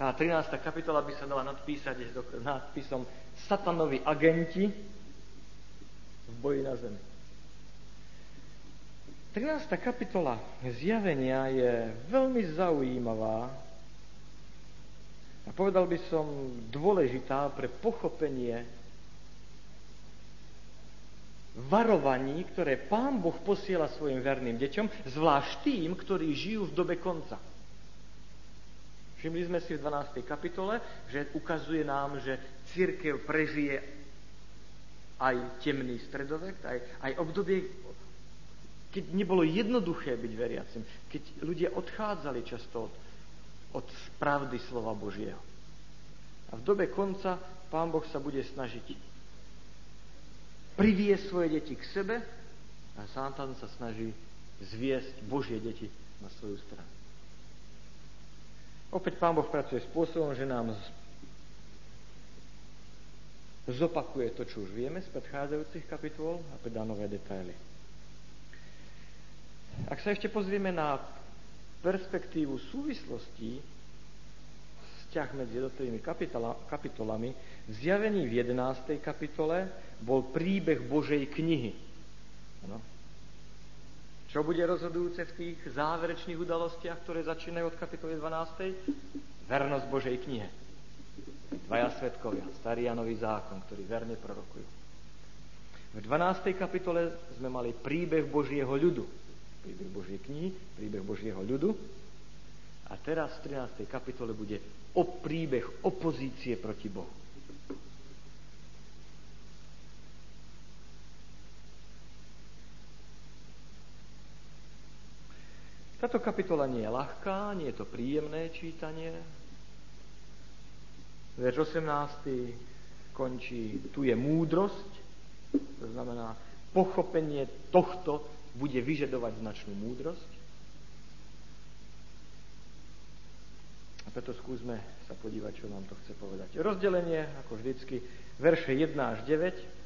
Tá 13. kapitola by sa dala nadpísať nadpisom Satanovi agenti v boji na zemi. 13. kapitola zjavenia je veľmi zaujímavá a povedal by som dôležitá pre pochopenie varovaní, ktoré Pán Boh posiela svojim verným deťom, zvlášť tým, ktorí žijú v dobe konca. Všimli sme si v 12. kapitole, že ukazuje nám, že církev prežije aj temný stredovek, aj, aj obdobie, keď nebolo jednoduché byť veriacim, keď ľudia odchádzali často od, od pravdy slova Božieho. A v dobe konca Pán Boh sa bude snažiť privie svoje deti k sebe a Satan sa snaží zviesť Božie deti na svoju stranu. Opäť Pán Boh pracuje spôsobom, že nám zopakuje to, čo už vieme z predchádzajúcich kapitol a predá nové detaily. Ak sa ešte pozrieme na perspektívu súvislostí, vzťah medzi jednotlivými kapitolami, v zjavení v 11. kapitole bol príbeh Božej knihy. Ano. Čo bude rozhodujúce v tých záverečných udalostiach, ktoré začínajú od kapitoly 12. Vernosť Božej knihe. Dvaja svetkovia, starý a nový zákon, ktorí verne prorokujú. V 12. kapitole sme mali príbeh Božieho ľudu. Príbeh Božej knihy, príbeh Božieho ľudu. A teraz v 13. kapitole bude o príbeh opozície proti Bohu. Táto kapitola nie je ľahká, nie je to príjemné čítanie. Verš 18. končí, tu je múdrosť, to znamená, pochopenie tohto bude vyžadovať značnú múdrosť. A preto skúsme sa podívať, čo nám to chce povedať. Rozdelenie, ako vždycky, verše 1 až 9,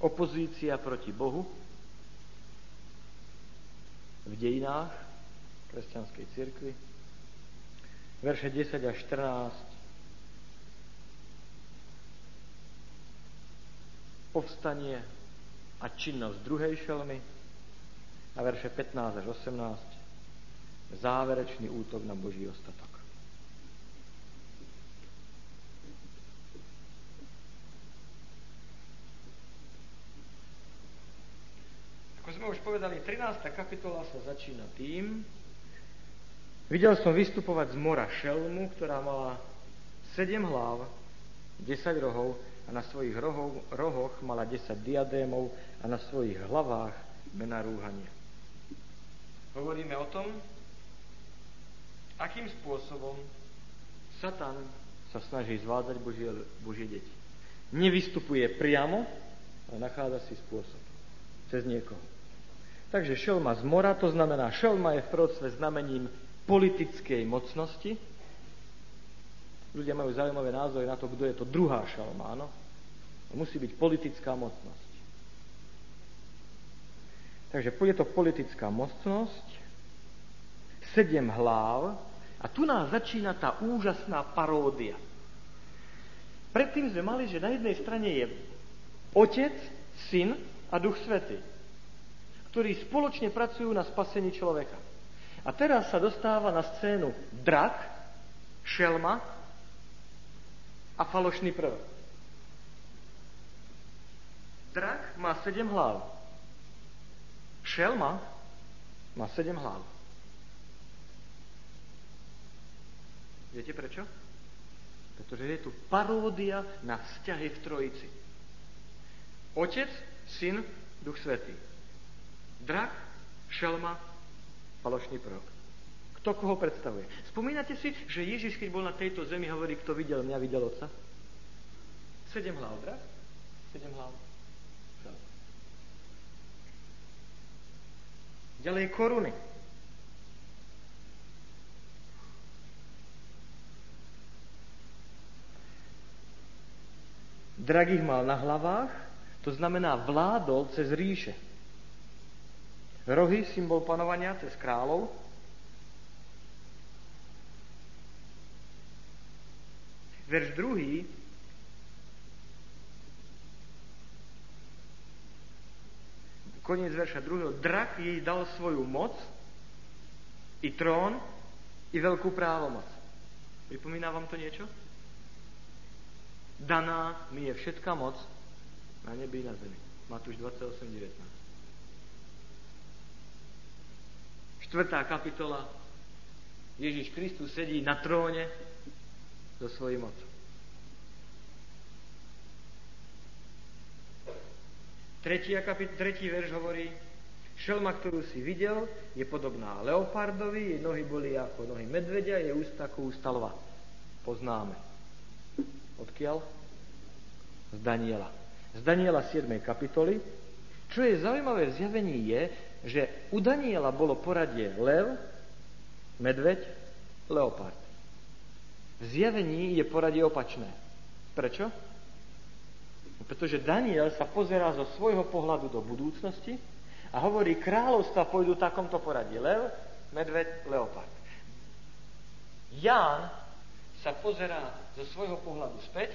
opozícia proti Bohu v dejinách kresťanskej cirkvi. Verše 10 až 14 povstanie a činnosť druhej šelmy a verše 15 až 18 záverečný útok na Boží ostatok. Sme už povedali, 13. kapitola sa začína tým, videl som vystupovať z mora šelmu, ktorá mala 7 hlav, 10 rohov a na svojich rohov, rohoch mala 10 diadémov a na svojich hlavách mena rúhania. Hovoríme o tom, akým spôsobom Satan sa snaží zvládať Božie, Božie deti. Nevystupuje priamo, ale nachádza si spôsob. Cez niekoho. Takže šelma z mora, to znamená, šelma je v proroctve znamením politickej mocnosti. Ľudia majú zaujímavé názory na to, kto je to druhá šelma, áno? Musí byť politická mocnosť. Takže je to politická mocnosť, sedem hlav a tu nás začína tá úžasná paródia. Predtým sme mali, že na jednej strane je Otec, Syn a Duch Svetý ktorí spoločne pracujú na spasení človeka. A teraz sa dostáva na scénu drak, šelma a falošný prvok. Drak má sedem hlav. Šelma má sedem hlav. Viete prečo? Pretože je tu paródia na vzťahy v Trojici. Otec, Syn, Duch Svetý. Drak, šelma, falošný prorok. Kto koho predstavuje? Spomínate si, že Ježiš, keď bol na tejto zemi, hovorí, kto videl mňa, videl Otca? Sedem hlav, drak? Sedem hlav. Šelma. Ďalej koruny. Drak ich mal na hlavách, to znamená vládol cez ríše. Rohy, symbol panovania cez kráľov. Verš druhý. Koniec verša druhého. Drak jej dal svoju moc, i trón, i veľkú právomoc. Pripomína vám to niečo? Daná mi je všetká moc na nebi i na zemi. Matúš 28, 19. Štvrtá kapitola. Ježiš Kristus sedí na tróne so svojím mocou. Tretí, verš hovorí, šelma, ktorú si videl, je podobná leopardovi, jej nohy boli ako nohy medvedia, je ústa ako ústa lva. Poznáme. Odkiaľ? Z Daniela. Z Daniela 7. kapitoly. Čo je zaujímavé v zjavení je, že u Daniela bolo poradie lev, medveď, leopard. V zjavení je poradie opačné. Prečo? No, pretože Daniel sa pozerá zo svojho pohľadu do budúcnosti a hovorí, kráľovstva pôjdu v takomto poradí. Lev, medveď, leopard. Ján sa pozerá zo svojho pohľadu späť.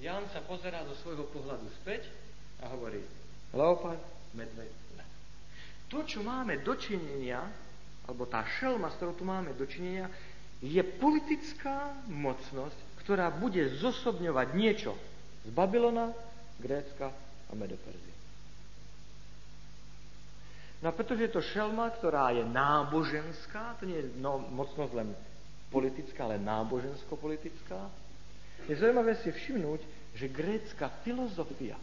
Ján sa pozerá zo svojho pohľadu späť a hovorí, leopard, medveď. To, čo máme dočinenia, alebo tá šelma, s ktorou tu máme dočinenia, je politická mocnosť, ktorá bude zosobňovať niečo z Babylona, Grécka a Medoperzie. No a pretože je to šelma, ktorá je náboženská, to nie je no, mocnosť len politická, ale nábožensko-politická, je zaujímavé si všimnúť, že grécka filozofia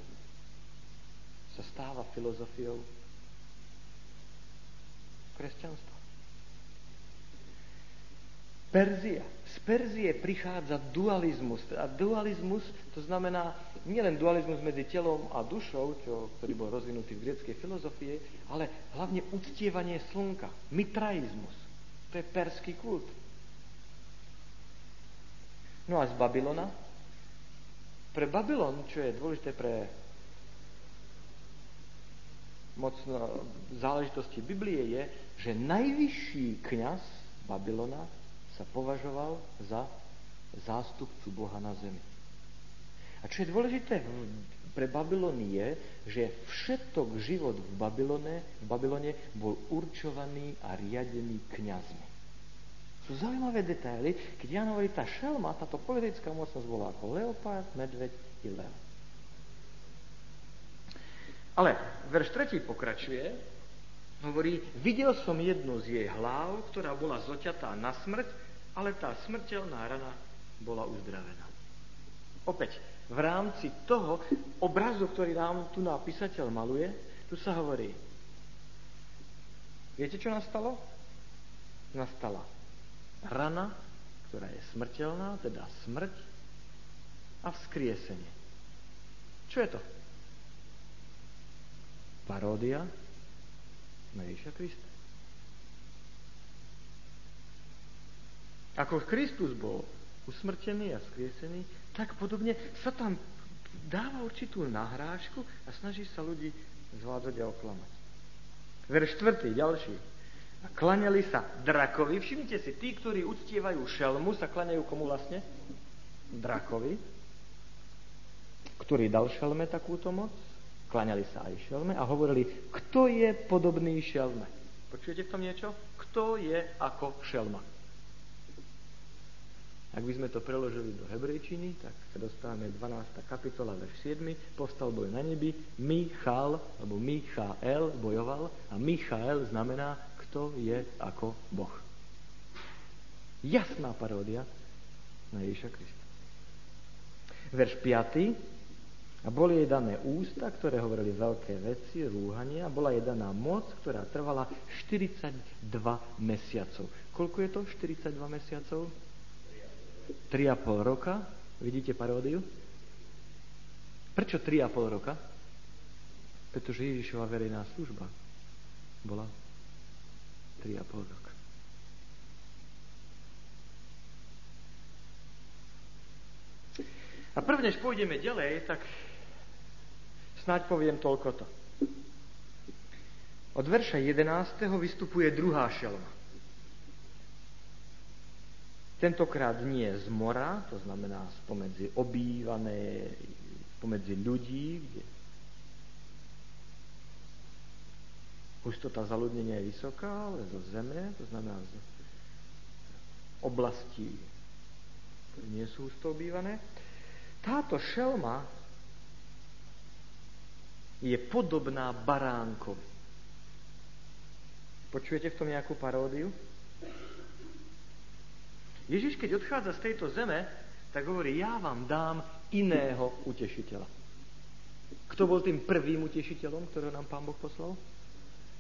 sa stáva filozofiou kresťanstva. Perzia. Z Perzie prichádza dualizmus. A dualizmus to znamená nielen dualizmus medzi telom a dušou, čo, ktorý bol rozvinutý v greckej filozofie, ale hlavne uctievanie slnka. Mitraizmus. To je perský kult. No a z Babylona? Pre Babylon, čo je dôležité pre mocno záležitosti Biblie je, že najvyšší kňaz Babylona sa považoval za zástupcu Boha na zemi. A čo je dôležité pre Babylon je, že všetok život v Babylone, v Babylone bol určovaný a riadený kňazmi. Sú zaujímavé detaily, keď Jan hovorí, tá šelma, táto politická mocnosť bola ako leopard, medveď i lev. Ale verš 3 pokračuje, hovorí, videl som jednu z jej hlav, ktorá bola zoťatá na smrť, ale tá smrteľná rana bola uzdravená. Opäť, v rámci toho obrazu, ktorý nám tu písateľ maluje, tu sa hovorí, viete, čo nastalo? Nastala rana, ktorá je smrteľná, teda smrť a vzkriesenie. Čo je to? Paródia na Ježiša Krista. Ako Kristus bol usmrtený a skriesený, tak podobne sa tam dáva určitú nahrážku a snaží sa ľudí zvládať a oklamať. Verš štvrtý, ďalší. A klaňali sa drakovi. Všimnite si, tí, ktorí uctievajú šelmu, sa klaňajú komu vlastne? Drakovi, ktorý dal šelme takúto moc Kláňali sa aj šelme a hovorili, kto je podobný šelme. Počujete v tom niečo? Kto je ako šelma? Ak by sme to preložili do hebrejčiny, tak sa dostávame 12. kapitola, verš 7. Povstal boj na nebi, Michal, alebo Michael bojoval a Michael znamená, kto je ako Boh. Jasná paródia na Ježiša Krista. Verš 5. A boli jej dané ústa, ktoré hovorili veľké veci, a bola jej daná moc, ktorá trvala 42 mesiacov. Koľko je to 42 mesiacov? 3,5 roka. Vidíte paródiu? Prečo 3,5 roka? Pretože Ježišova verejná služba bola 3,5 roka. A prvnež pôjdeme ďalej, tak Snáď poviem toľko to. Od verša 11. vystupuje druhá šelma. Tentokrát nie z mora, to znamená spomedzi obývané, spomedzi ľudí, kde hustota zaludnenia je vysoká, ale zo zeme, to znamená z oblastí, ktoré nie sú husto obývané. Táto šelma je podobná baránkovi. Počujete v tom nejakú paródiu? Ježiš, keď odchádza z tejto zeme, tak hovorí, ja vám dám iného utešiteľa. Kto bol tým prvým utešiteľom, ktorého nám Pán Boh poslal?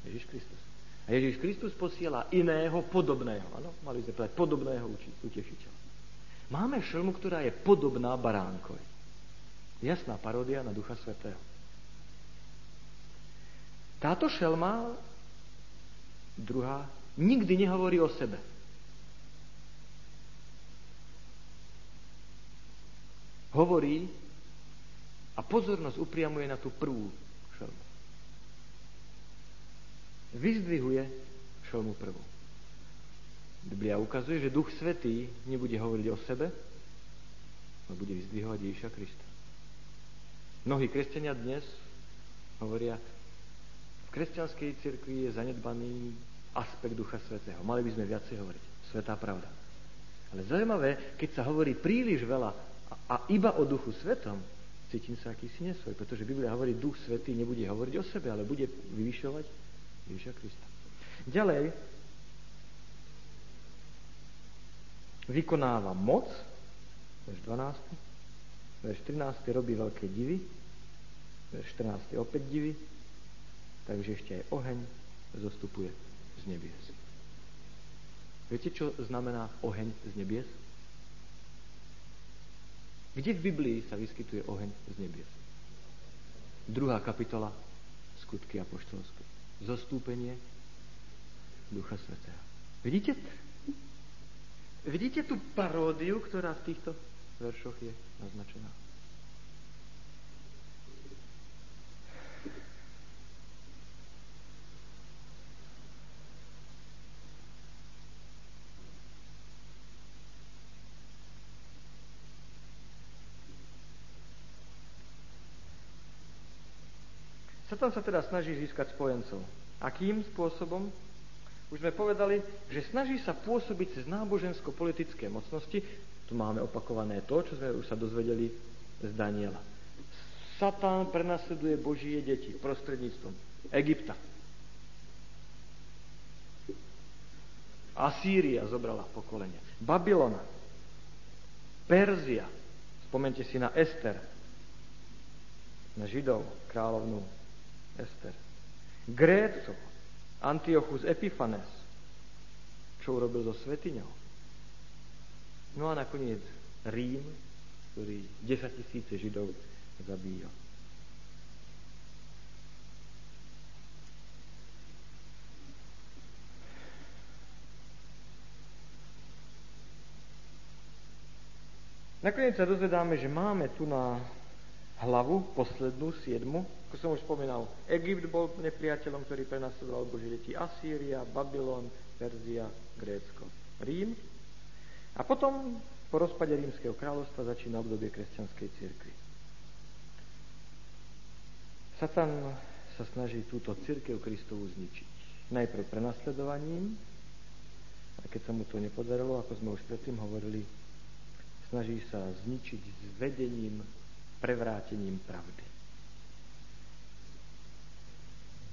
Ježiš Kristus. A Ježiš Kristus posiela iného podobného. Áno, mali sme povedať podobného utešiteľa. Máme šelmu, ktorá je podobná baránkovi. Jasná paródia na Ducha Svetého. Táto šelma, druhá, nikdy nehovorí o sebe. hovorí a pozornosť upriamuje na tú prvú šelmu. Vyzdvihuje šelmu prvú. Biblia ukazuje, že Duch Svetý nebude hovoriť o sebe, ale bude vyzdvihovať Ježiša Krista. Mnohí kresťania dnes hovoria, kresťanskej cirkvi je zanedbaný aspekt Ducha Svetého. Mali by sme viacej hovoriť. Svetá pravda. Ale zaujímavé, keď sa hovorí príliš veľa a iba o Duchu Svetom cítim sa akýsi nesvoj, pretože Biblia hovorí, Duch Svetý nebude hovoriť o sebe, ale bude vyvyšovať Ježiša Krista. Ďalej, vykonáva moc, verš 12, verš 13 robí veľké divy, verš 14 opäť divy, takže ešte aj oheň zostupuje z nebies. Viete, čo znamená oheň z nebies? Kde v Biblii sa vyskytuje oheň z nebies? Druhá kapitola Skutky apoštolské. Zostúpenie Ducha Svetého. Vidíte? Vidíte tú paródiu, ktorá v týchto veršoch je naznačená? Satan sa teda snaží získať spojencov. Akým spôsobom? Už sme povedali, že snaží sa pôsobiť cez nábožensko-politické mocnosti. Tu máme opakované to, čo sme už sa dozvedeli z Daniela. Satan prenasleduje Božie deti prostredníctvom Egypta. Asýria zobrala pokolenie. Babylona. Perzia. Spomente si na Ester. Na Židov, kráľovnú Ester. Grécov, Antiochus Epifanes, čo urobil so svetiňou. No a nakoniec Rím, ktorý 10 tisíce Židov zabíjal. Nakoniec sa dozvedáme, že máme tu na hlavu, poslednú, siedmu, ako som už spomínal, Egypt bol nepriateľom, ktorý prenasledoval Božie deti. Asýria, Babylon, Perzia, Grécko, Rím. A potom po rozpade rímskeho kráľovstva začína obdobie kresťanskej cirkvi. Satan sa snaží túto církev Kristovu zničiť. Najprv prenasledovaním, a keď sa mu to nepodarilo, ako sme už predtým hovorili, snaží sa zničiť zvedením prevrátením pravdy.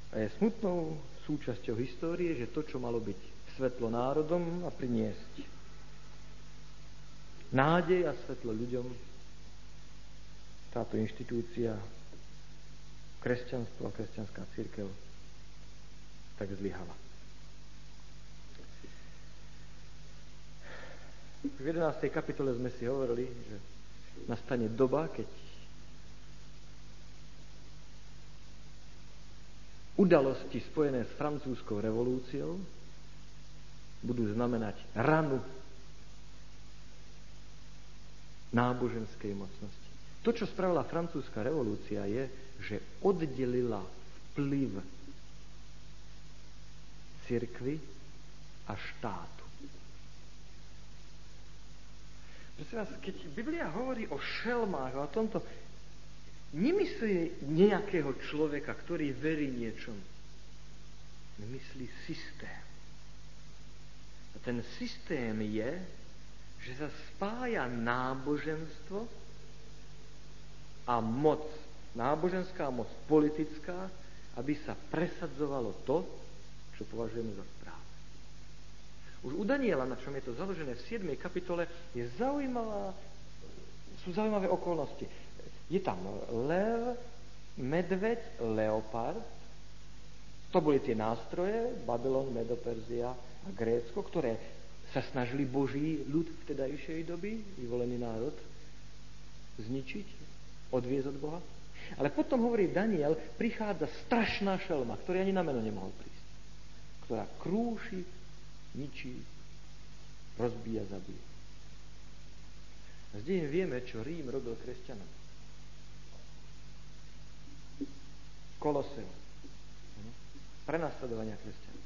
A je smutnou súčasťou histórie, že to, čo malo byť svetlo národom a priniesť nádej a svetlo ľuďom, táto inštitúcia, kresťanstvo a kresťanská církev, tak zlyhala. V 11. kapitole sme si hovorili, že nastane doba, keď udalosti spojené s francúzskou revolúciou budú znamenať ranu náboženskej mocnosti. To, čo spravila francúzska revolúcia, je, že oddelila vplyv cirkvy a štátu. Prosím vás, keď Biblia hovorí o šelmách, o tomto, nemyslí nejakého človeka, ktorý verí niečomu. Myslí systém. A ten systém je, že sa spája náboženstvo a moc, náboženská moc politická, aby sa presadzovalo to, čo považujeme za už u Daniela, na čom je to založené v 7. kapitole, je zaujímavá, sú zaujímavé okolnosti. Je tam lev, medveď, leopard, to boli tie nástroje, Babylon, Medoperzia a Grécko, ktoré sa snažili Boží ľud v tedajšej doby, vyvolený národ, zničiť, odviezť od Boha. Ale potom hovorí Daniel, prichádza strašná šelma, ktorý ani na meno nemohol prísť, ktorá krúši ničí, rozbíja, zabíja. A z dejín vieme, čo Rím robil kresťanom. Koloseum. Prenasledovania kresťanov.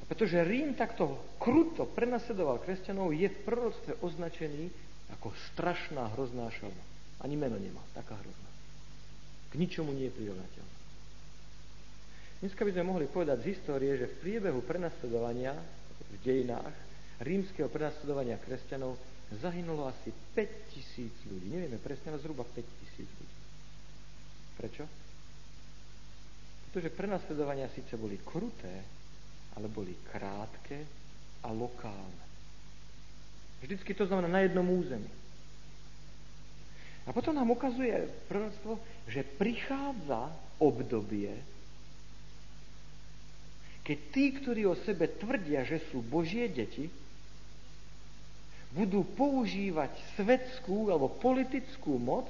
A pretože Rím takto kruto prenasledoval kresťanov, je v proroctve označený ako strašná, hrozná šelma. Ani meno nemá, taká hrozná. K ničomu nie je prirovnateľná. Dneska by sme mohli povedať z histórie, že v priebehu prenasledovania v dejinách rímskeho prenasledovania kresťanov zahynulo asi 5 tisíc ľudí. Nevieme presne, ale zhruba 5 tisíc ľudí. Prečo? Pretože prenasledovania síce boli kruté, ale boli krátke a lokálne. Vždycky to znamená na jednom území. A potom nám ukazuje proroctvo, že prichádza obdobie, keď tí, ktorí o sebe tvrdia, že sú Božie deti, budú používať svetskú alebo politickú moc,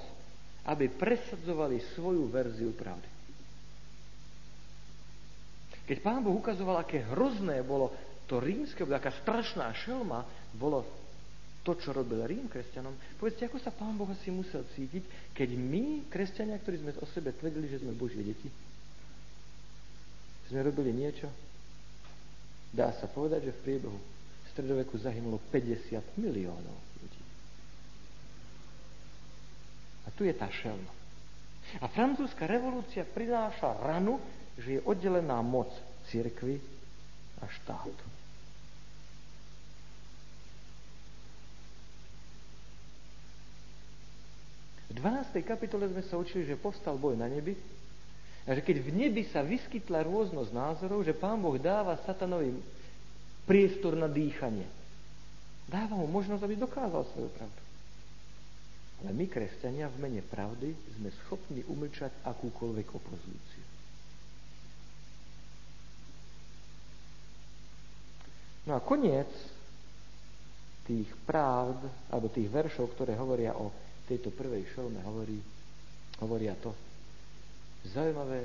aby presadzovali svoju verziu pravdy. Keď pán Boh ukazoval, aké hrozné bolo to rímske, aká strašná šelma bolo to, čo robil Rím kresťanom, povedzte, ako sa pán Boh asi musel cítiť, keď my, kresťania, ktorí sme o sebe tvrdili, že sme Božie deti, sme robili niečo, Dá sa povedať, že v priebehu stredoveku zahynulo 50 miliónov ľudí. A tu je tá šelma. A francúzska revolúcia prináša ranu, že je oddelená moc cirkvy a štátu. V 12. kapitole sme sa učili, že povstal boj na nebi a že keď v nebi sa vyskytla rôznosť názorov, že Pán Boh dáva satanovi priestor na dýchanie. Dáva mu možnosť, aby dokázal svoju pravdu. Ale my, kresťania, v mene pravdy sme schopní umlčať akúkoľvek opozíciu. No a koniec tých pravd, alebo tých veršov, ktoré hovoria o tejto prvej šelme, hovorí, hovoria to, Zaujímavé,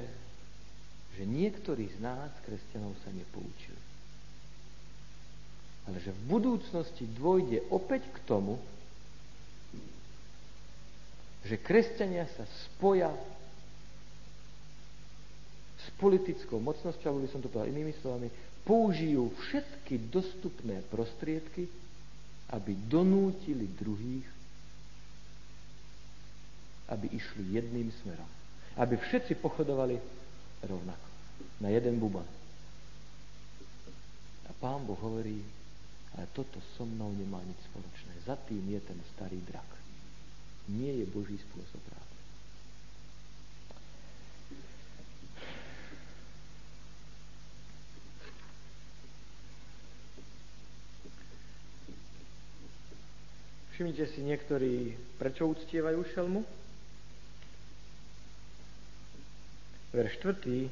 že niektorí z nás, kresťanov, sa nepoučili. Ale že v budúcnosti dôjde opäť k tomu, že kresťania sa spoja s politickou mocnosťou, alebo by som to povedal inými slovami, použijú všetky dostupné prostriedky, aby donútili druhých, aby išli jedným smerom aby všetci pochodovali rovnako. Na jeden buban. A pán Boh hovorí, ale toto so mnou nemá nič spoločné. Za tým je ten starý drak. Nie je Boží spôsob práce. Všimnite si niektorí, prečo uctievajú šelmu? verš 4.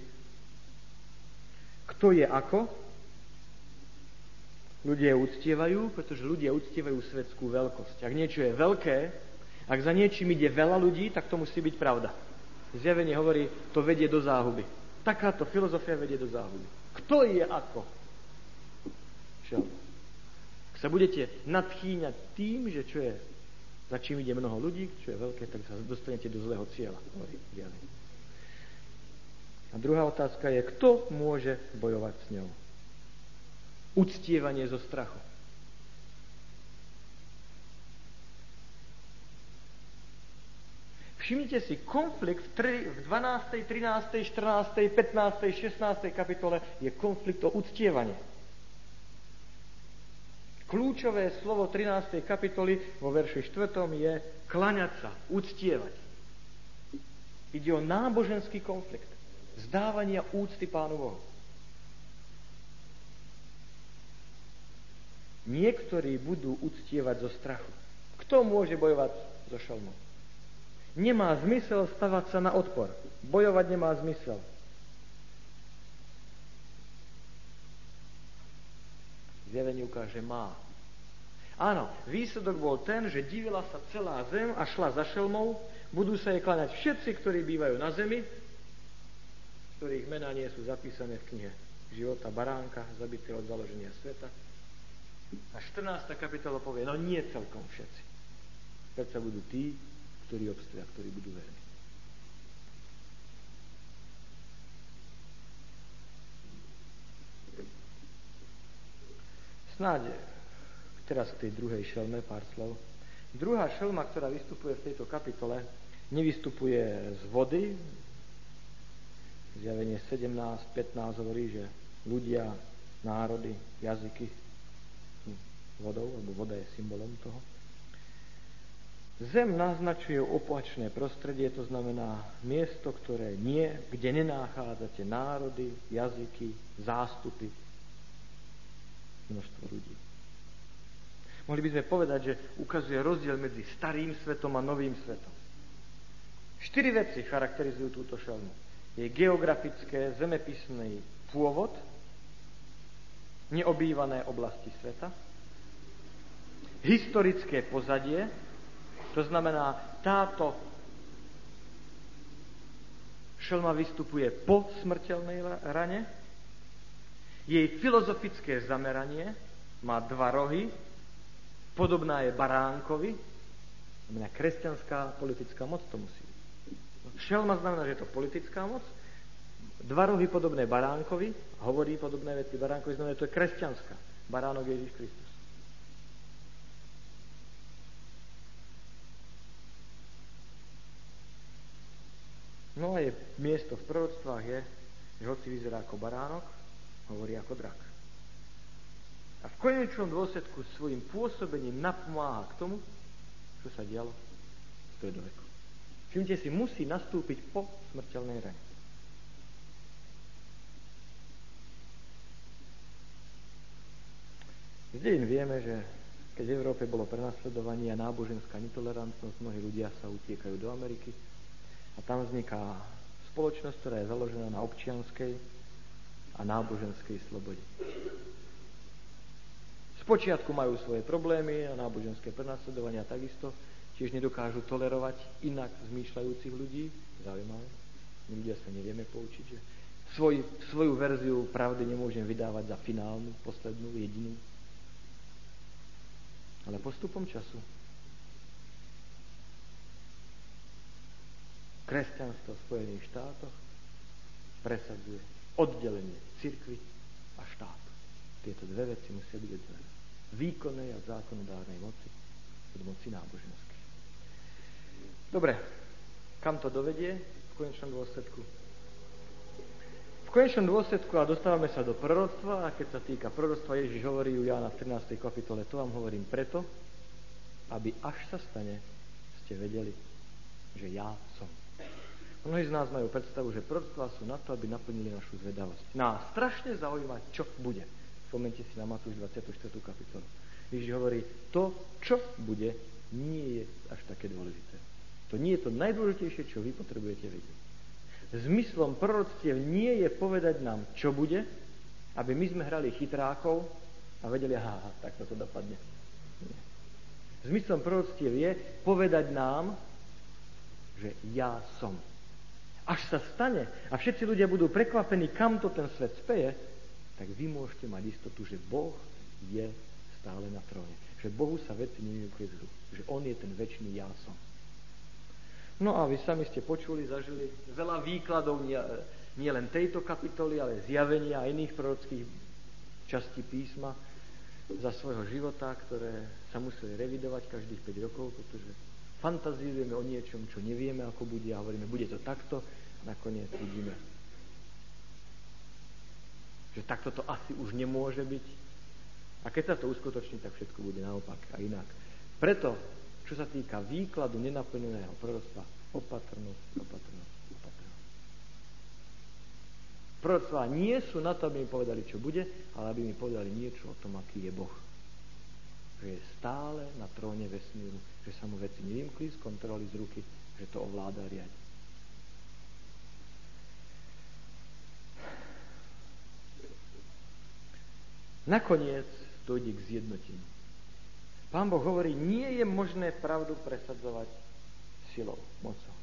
Kto je ako? Ľudia uctievajú, pretože ľudia uctievajú svetskú veľkosť. Ak niečo je veľké, ak za niečím ide veľa ľudí, tak to musí byť pravda. Zjavenie hovorí, to vedie do záhuby. Takáto filozofia vedie do záhuby. Kto je ako? Čo? Ak sa budete nadchýňať tým, že čo je, za čím ide mnoho ľudí, čo je veľké, tak sa dostanete do zlého cieľa. A druhá otázka je, kto môže bojovať s ňou? Uctievanie zo strachu. Všimnite si, konflikt v 12., 13., 14., 15., 16. kapitole je konflikt o uctievanie. Kľúčové slovo 13. kapitoly vo verši 4. je klaňať sa, uctievať. Ide o náboženský konflikt. Zdávania úcty Pánu Bohu. Niektorí budú uctievať zo strachu. Kto môže bojovať so šelmom? Nemá zmysel stavať sa na odpor. Bojovať nemá zmysel. Zjavenie ukáže má. Áno, výsledok bol ten, že divila sa celá zem a šla za šelmou. Budú sa jej kláňať všetci, ktorí bývajú na zemi, ktorých mená nie sú zapísané v knihe života baránka, zabité od založenia sveta. A 14. kapitola povie, no nie celkom všetci. Predsa budú tí, ktorí obstoja, ktorí budú verní. Snáď teraz k tej druhej šelme pár slov. Druhá šelma, ktorá vystupuje v tejto kapitole, nevystupuje z vody. Zjavenie 17, 15 hovorí, že ľudia, národy, jazyky vodou, lebo voda je symbolom toho. Zem naznačuje opačné prostredie, to znamená miesto, ktoré nie, kde nenachádzate národy, jazyky, zástupy, množstvo ľudí. Mohli by sme povedať, že ukazuje rozdiel medzi starým svetom a novým svetom. Štyri veci charakterizujú túto šelmu. Je geografické, zemepisný pôvod, neobývané oblasti sveta, historické pozadie, to znamená, táto šelma vystupuje po smrteľnej rane. Jej filozofické zameranie má dva rohy, podobná je baránkovi, znamená kresťanská politická moc to musí. Šelma znamená, že je to politická moc, dva rohy podobné baránkovi, hovorí podobné veci baránkovi, znamená, že to je kresťanská. Baránok Ježiš Kristus. No je miesto v prorodstvách je, že hoci vyzerá ako baránok, hovorí ako drak. A v konečnom dôsledku svojim pôsobením napomáha k tomu, čo sa dialo v stredoveku. Všimte si, musí nastúpiť po smrteľnej rane. Z vieme, že keď v Európe bolo prenasledovanie a náboženská netolerantnosť, mnohí ľudia sa utiekajú do Ameriky, a tam vzniká spoločnosť, ktorá je založená na občianskej a náboženskej slobode. Spočiatku majú svoje problémy a náboženské prenasledovania takisto, tiež nedokážu tolerovať inak zmýšľajúcich ľudí. Zaujímavé. My ľudia sa nevieme poučiť, že svoj, svoju verziu pravdy nemôžem vydávať za finálnu, poslednú, jedinú. Ale postupom času kresťanstvo v Spojených štátoch presadzuje oddelenie cirkvy a štátu. Tieto dve veci musia byť oddelené. Výkonnej a zákonodárnej moci od moci náboženskej. Dobre, kam to dovedie v konečnom dôsledku? V konečnom dôsledku, a dostávame sa do proroctva, a keď sa týka proroctva, Ježiš hovorí u Jána v 13. kapitole, to vám hovorím preto, aby až sa stane, ste vedeli, že ja som. Mnohí z nás majú predstavu, že proroctvá sú na to, aby naplnili našu zvedavosť. Nás strašne zaujíma, čo bude. Spomente si na Matúš 24. kapitolu. Ježiš hovorí, to, čo bude, nie je až také dôležité. To nie je to najdôležitejšie, čo vy potrebujete vedieť. Zmyslom proroctiev nie je povedať nám, čo bude, aby my sme hrali chytrákov a vedeli, aha, tak to dopadne. Nie. Zmyslom proroctiev je povedať nám, že ja som až sa stane a všetci ľudia budú prekvapení, kam to ten svet speje, tak vy môžete mať istotu, že Boh je stále na tróne. Že Bohu sa veci nevyukazujú. Že On je ten väčší ja som. No a vy sami ste počuli, zažili veľa výkladov nie len tejto kapitoly, ale zjavenia a iných prorockých častí písma za svojho života, ktoré sa museli revidovať každých 5 rokov, pretože fantazírujeme o niečom, čo nevieme, ako bude a hovoríme, bude to takto nakoniec vidíme, že takto to asi už nemôže byť. A keď sa to uskutoční, tak všetko bude naopak a inak. Preto, čo sa týka výkladu nenaplneného proroctva, opatrnosť, opatrnosť, opatrnosť. Proroctvá nie sú na to, aby mi povedali, čo bude, ale aby mi povedali niečo o tom, aký je Boh. Že je stále na tróne vesmíru, že sa mu veci nevymkli z kontroly z ruky, že to ovláda riadiť. Nakoniec dojde k zjednoteniu. Pán Boh hovorí, nie je možné pravdu presadzovať silou, mocou.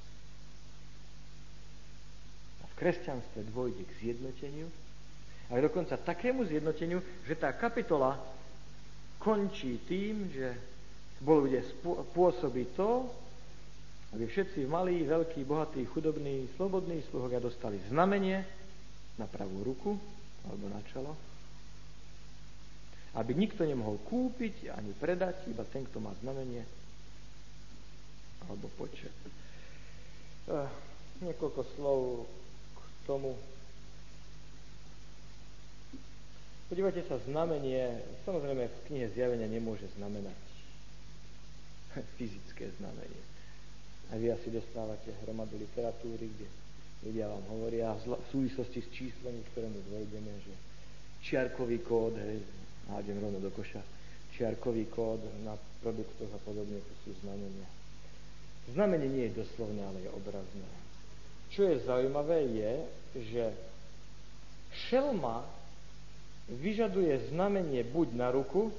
A v kresťanstve dôjde k zjednoteniu, a dokonca takému zjednoteniu, že tá kapitola končí tým, že bude pôsobiť to, aby všetci malí, veľkí, bohatí, chudobní, slobodní sluhovia dostali znamenie na pravú ruku alebo na čelo, aby nikto nemohol kúpiť ani predať, iba ten, kto má znamenie alebo počet. Uh, niekoľko slov k tomu. Podívajte sa, znamenie, samozrejme v knihe zjavenia nemôže znamenať fyzické znamenie. A vy asi dostávate hromadu literatúry, kde ľudia vám hovoria v súvislosti s číslami, ktorému dôjdeme, že čiarkový kód, hej, hádem rovno do koša, čiarkový kód na produktoch a podobne, to sú znamenia. Znamenie nie je doslovné, ale je obrazné. Čo je zaujímavé je, že šelma vyžaduje znamenie buď na ruku,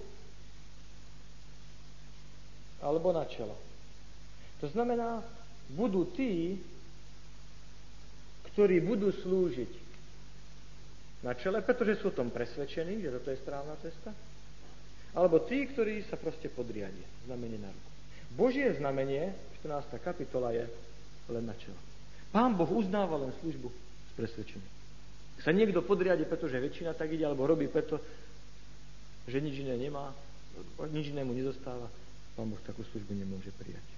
alebo na čelo. To znamená, budú tí, ktorí budú slúžiť na čele, pretože sú o tom presvedčení, že toto je správna cesta. Alebo tí, ktorí sa proste podriadia. Znamenie na ruku. Božie znamenie, 14. kapitola, je len na čelo. Pán Boh uznáva len službu s presvedčením. Sa niekto podriadi, pretože väčšina tak ide, alebo robí preto, že nič iné nemá, nič inému nezostáva, Pán Boh takú službu nemôže prijať.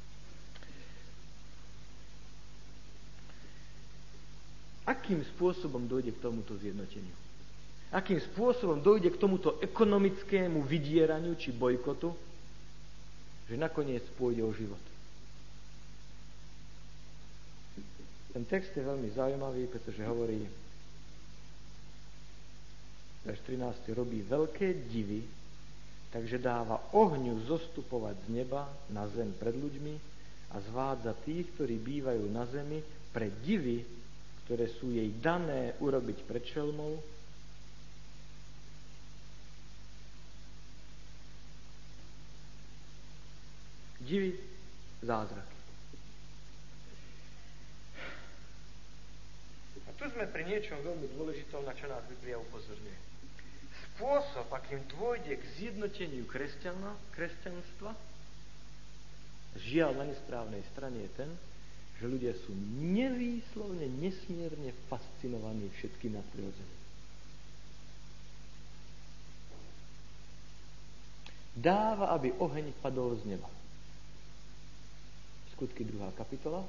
Akým spôsobom dojde k tomuto zjednoteniu. Akým spôsobom dojde k tomuto ekonomickému vydieraniu či bojkotu, že nakoniec pôjde o život. Ten text je veľmi zaujímavý, pretože hovorí, verš 13 robí veľké divy, takže dáva ohňu zostupovať z neba na zem pred ľuďmi a zvádza tých, ktorí bývajú na zemi, pre divy ktoré sú jej dané urobiť pred šelmou, divy, zázraky. A tu sme pri niečom veľmi dôležitom, na čo nás Biblia upozorňuje. Spôsob, akým dôjde k zjednoteniu kresťanstva, žiaľ na nesprávnej strane je ten, že ľudia sú nevýslovne, nesmierne fascinovaní všetkým nadprirodzeným. Dáva, aby oheň padol z neba. Skutky 2. kapitola.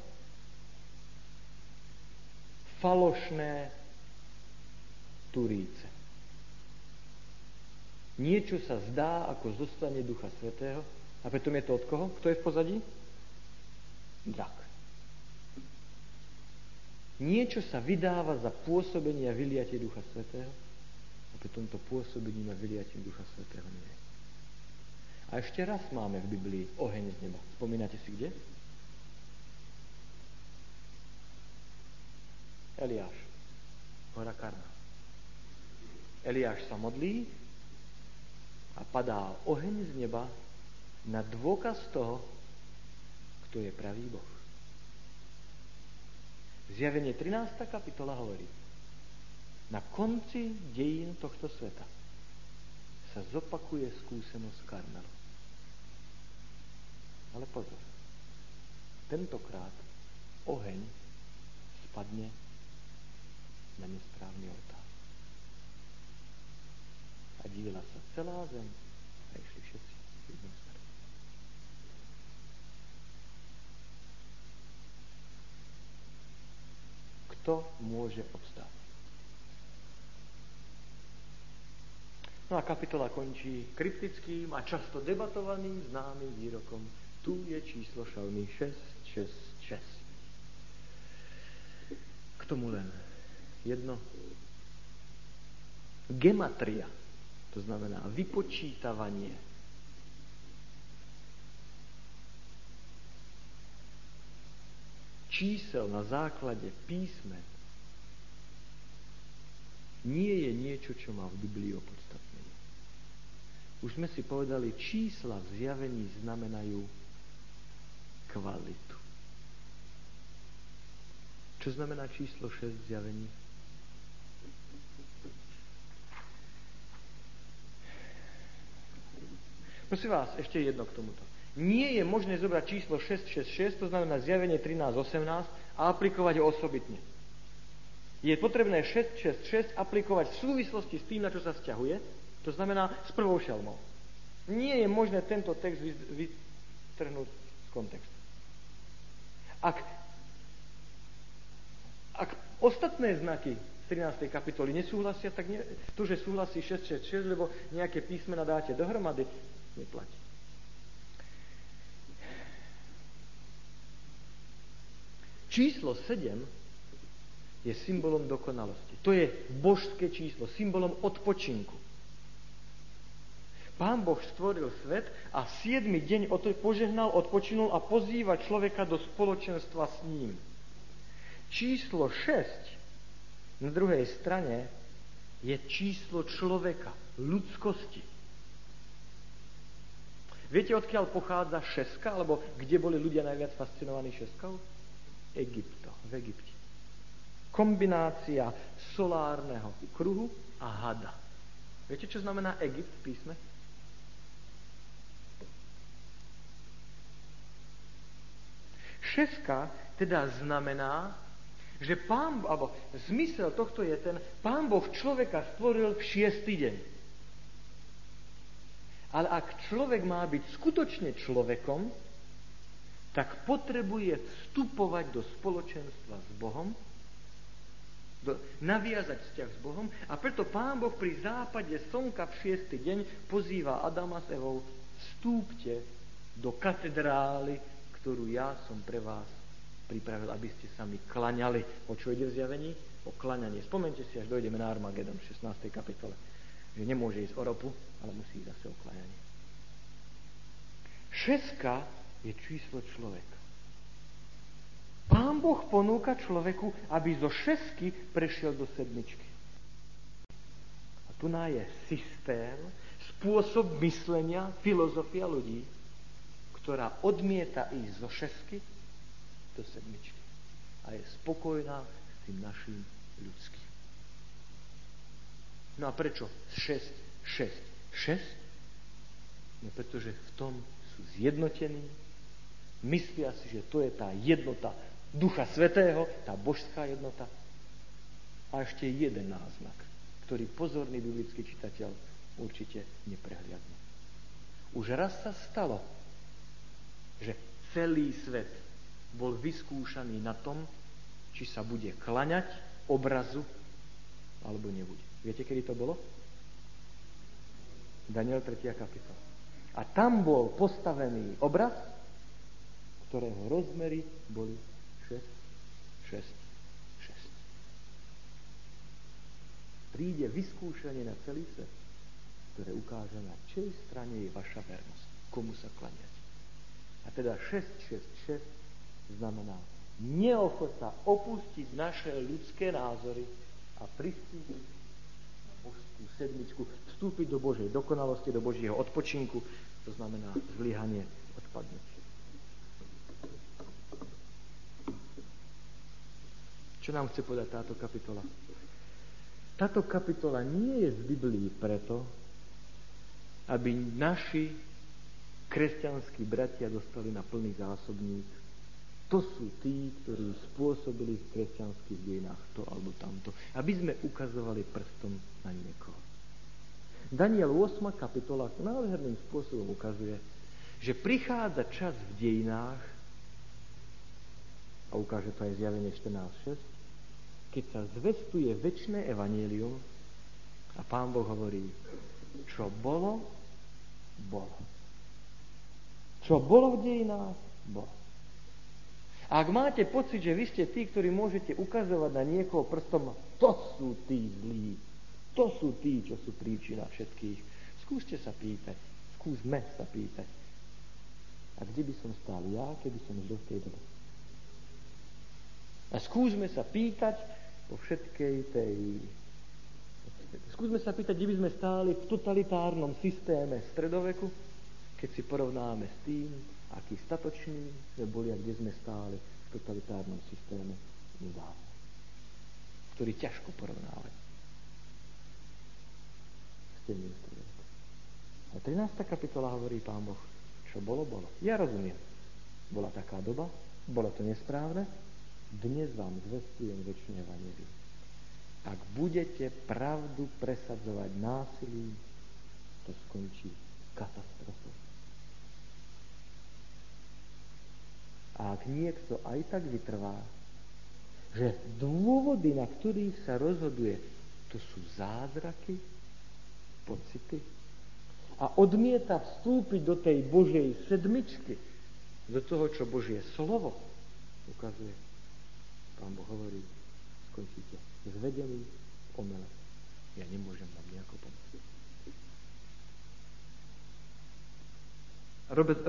Falošné turíce. Niečo sa zdá, ako zostane Ducha Svetého. A preto je to od koho? Kto je v pozadí? Drak. Niečo sa vydáva za pôsobenie a vyliatie Ducha Svetého a pri tomto pôsobení a vyliatie Ducha Svetého nie. A ešte raz máme v Biblii oheň z neba. Spomínate si kde? Eliáš. Hora Karna. Eliáš sa modlí a padá oheň z neba na dôkaz toho, kto je pravý Boh. Zjavenie 13. kapitola hovorí, na konci dejín tohto sveta sa zopakuje skúsenosť Karmelu. Ale pozor, tentokrát oheň spadne na nesprávny oltár. A divila sa celá zem a išli všetci jedným smerom. Kto môže obstáť? No a kapitola končí kryptickým a často debatovaným známym výrokom. Tu je číslo šalmy 6, 6, 6. K tomu len jedno. Gematria, to znamená vypočítavanie. Čísel na základe písmen nie je niečo, čo má v Biblii opodstatné. Už sme si povedali, čísla v zjavení znamenajú kvalitu. Čo znamená číslo 6 v zjavení? Prosím vás, ešte jedno k tomuto. Nie je možné zobrať číslo 666, to znamená zjavenie 1318, a aplikovať ho osobitne. Je potrebné 666 aplikovať v súvislosti s tým, na čo sa vzťahuje, to znamená s prvou šelmou. Nie je možné tento text vytrhnúť z kontextu. Ak, ak ostatné znaky z 13. kapitoly nesúhlasia, tak nie, to, že súhlasí 666, lebo nejaké písmena dáte dohromady, neplatí. Číslo 7 je symbolom dokonalosti. To je božské číslo, symbolom odpočinku. Pán Boh stvoril svet a siedmy deň požehnal, odpočinul a pozýva človeka do spoločenstva s ním. Číslo 6 na druhej strane je číslo človeka, ľudskosti. Viete, odkiaľ pochádza šeska, alebo kde boli ľudia najviac fascinovaní šeskou? Egypto, v Egypte. Kombinácia solárneho kruhu a hada. Viete, čo znamená Egypt v písme? Šeska teda znamená, že pán, alebo zmysel tohto je ten, pán Boh človeka stvoril v šiestý deň. Ale ak človek má byť skutočne človekom, tak potrebuje vstupovať do spoločenstva s Bohom, do, naviazať vzťah s Bohom a preto Pán Boh pri západe slnka v šiestý deň pozýva Adama s Evou vstúpte do katedrály ktorú ja som pre vás pripravil, aby ste sa mi klaňali. O čo ide v zjavení? O klaňanie. Spomente si, až dojdeme na Armagedon v 16. kapitole, že nemôže ísť o ropu, ale musí ísť zase o klaňanie. Šeska je číslo človeka. Pán Boh ponúka človeku, aby zo šesky prešiel do sedmičky. A tu je systém, spôsob myslenia, filozofia ľudí, ktorá odmieta ísť zo šesky do sedmičky a je spokojná s tým našim ľudským. No a prečo 6, 6, 6? No pretože v tom sú zjednotení, myslia si, že to je tá jednota Ducha Svetého, tá božská jednota. A ešte jeden náznak, ktorý pozorný biblický čitateľ určite neprehliadne. Už raz sa stalo, že celý svet bol vyskúšaný na tom, či sa bude klaňať obrazu alebo nebude. Viete, kedy to bolo? Daniel 3. kapitola. A tam bol postavený obraz, ktorého rozmery boli 6, 6, 6. Príde vyskúšanie na celý svet, ktoré ukáže na čej strane je vaša vernosť, komu sa klania. A teda 666 znamená neochota opustiť naše ľudské názory a pristúpiť božskú sedmičku, vstúpiť do Božej dokonalosti, do Božieho odpočinku, to znamená zlyhanie, odpadnúť. Čo nám chce povedať táto kapitola? Táto kapitola nie je v Biblii preto, aby naši kresťanskí bratia dostali na plný zásobník to sú tí, ktorí spôsobili v kresťanských dejinách to alebo tamto. Aby sme ukazovali prstom na niekoho. Daniel 8. kapitola nádherným spôsobom ukazuje, že prichádza čas v dejinách, a ukáže to aj zjavenie 14.6, keď sa zvestuje väčšie evanielium a pán Boh hovorí, čo bolo, bolo. Čo bolo v dejinách, bolo. A ak máte pocit, že vy ste tí, ktorí môžete ukazovať na niekoho prstom, to sú tí zlí, to sú tí, čo sú príčina všetkých. Skúste sa pýtať, skúsme sa pýtať. A kde by som stál ja, keby som žil v tej dobe? A skúsme sa pýtať po všetkej tej... Skúsme sa pýtať, kde by sme stáli v totalitárnom systéme stredoveku, keď si porovnáme s tým, aký statočný sme boli a kde sme stáli v totalitárnom systéme nedávno, ktorý ťažko porovnávať. Ste A 13. kapitola hovorí pán Boh, čo bolo, bolo. Ja rozumiem. Bola taká doba, bolo to nesprávne, dnes vám zvestujem väčšine vaniliu. Ak budete pravdu presadzovať násilím, to skončí katastrofou. A ak niekto aj tak vytrvá, že dôvody, na ktorých sa rozhoduje, to sú zázraky, pocity, a odmieta vstúpiť do tej Božej sedmičky, do toho, čo Božie slovo ukazuje. Pán Boh hovorí, skončíte zvedený omele. Ja nemôžem vám nejako pomôcť.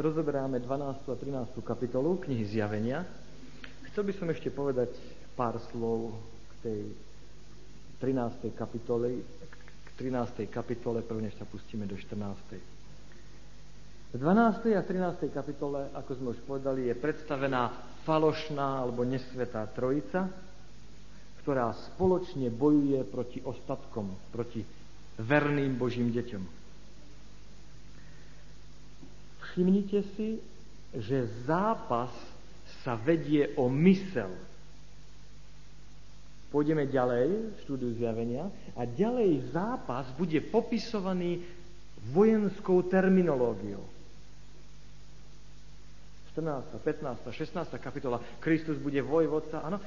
rozoberáme 12. a 13. kapitolu knihy Zjavenia. Chcel by som ešte povedať pár slov k tej 13. kapitole, k 13. kapitole, prvne sa pustíme do 14. V 12. a 13. kapitole, ako sme už povedali, je predstavená falošná alebo nesvetá trojica, ktorá spoločne bojuje proti ostatkom, proti verným Božím deťom. Všimnite si, že zápas sa vedie o mysel. Pôjdeme ďalej v štúdiu zjavenia a ďalej zápas bude popisovaný vojenskou terminológiou. 14., 15., 16. kapitola Kristus bude vojvodca, áno,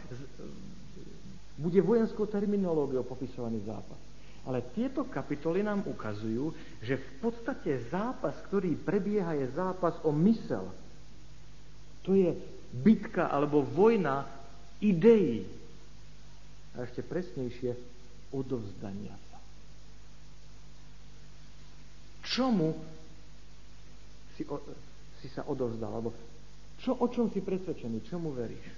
bude vojenskou terminológiou popisovaný zápas. Ale tieto kapitoly nám ukazujú, že v podstate zápas, ktorý prebieha, je zápas o mysel. To je bitka alebo vojna ideí. A ešte presnejšie, odovzdania sa. Čomu si, o, si sa odovzdal? Alebo čo, o čom si presvedčený? Čomu veríš?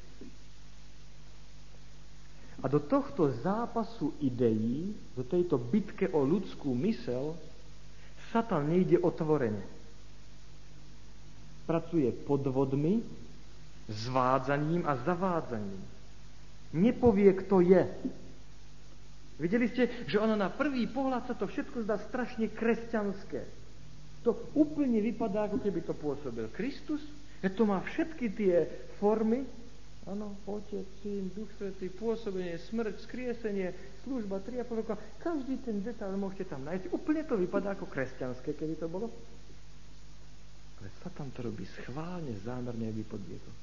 A do tohto zápasu ideí, do tejto bitke o ľudskú mysel, Satan nejde otvorene. Pracuje podvodmi, zvádzaním a zavádzaním. Nepovie, kto je. Videli ste, že ono na prvý pohľad sa to všetko zdá strašne kresťanské. To úplne vypadá, ako keby to pôsobil Kristus, že to má všetky tie formy, Áno, Otec, Syn, Duch Svetý, pôsobenie, smrť, skriesenie, služba, 3,5 roka. Každý ten detail môžete tam nájsť. Úplne to vypadá ako kresťanské, keby to bolo. Ale Satan to robí schválne, zámerne, aby podviedol.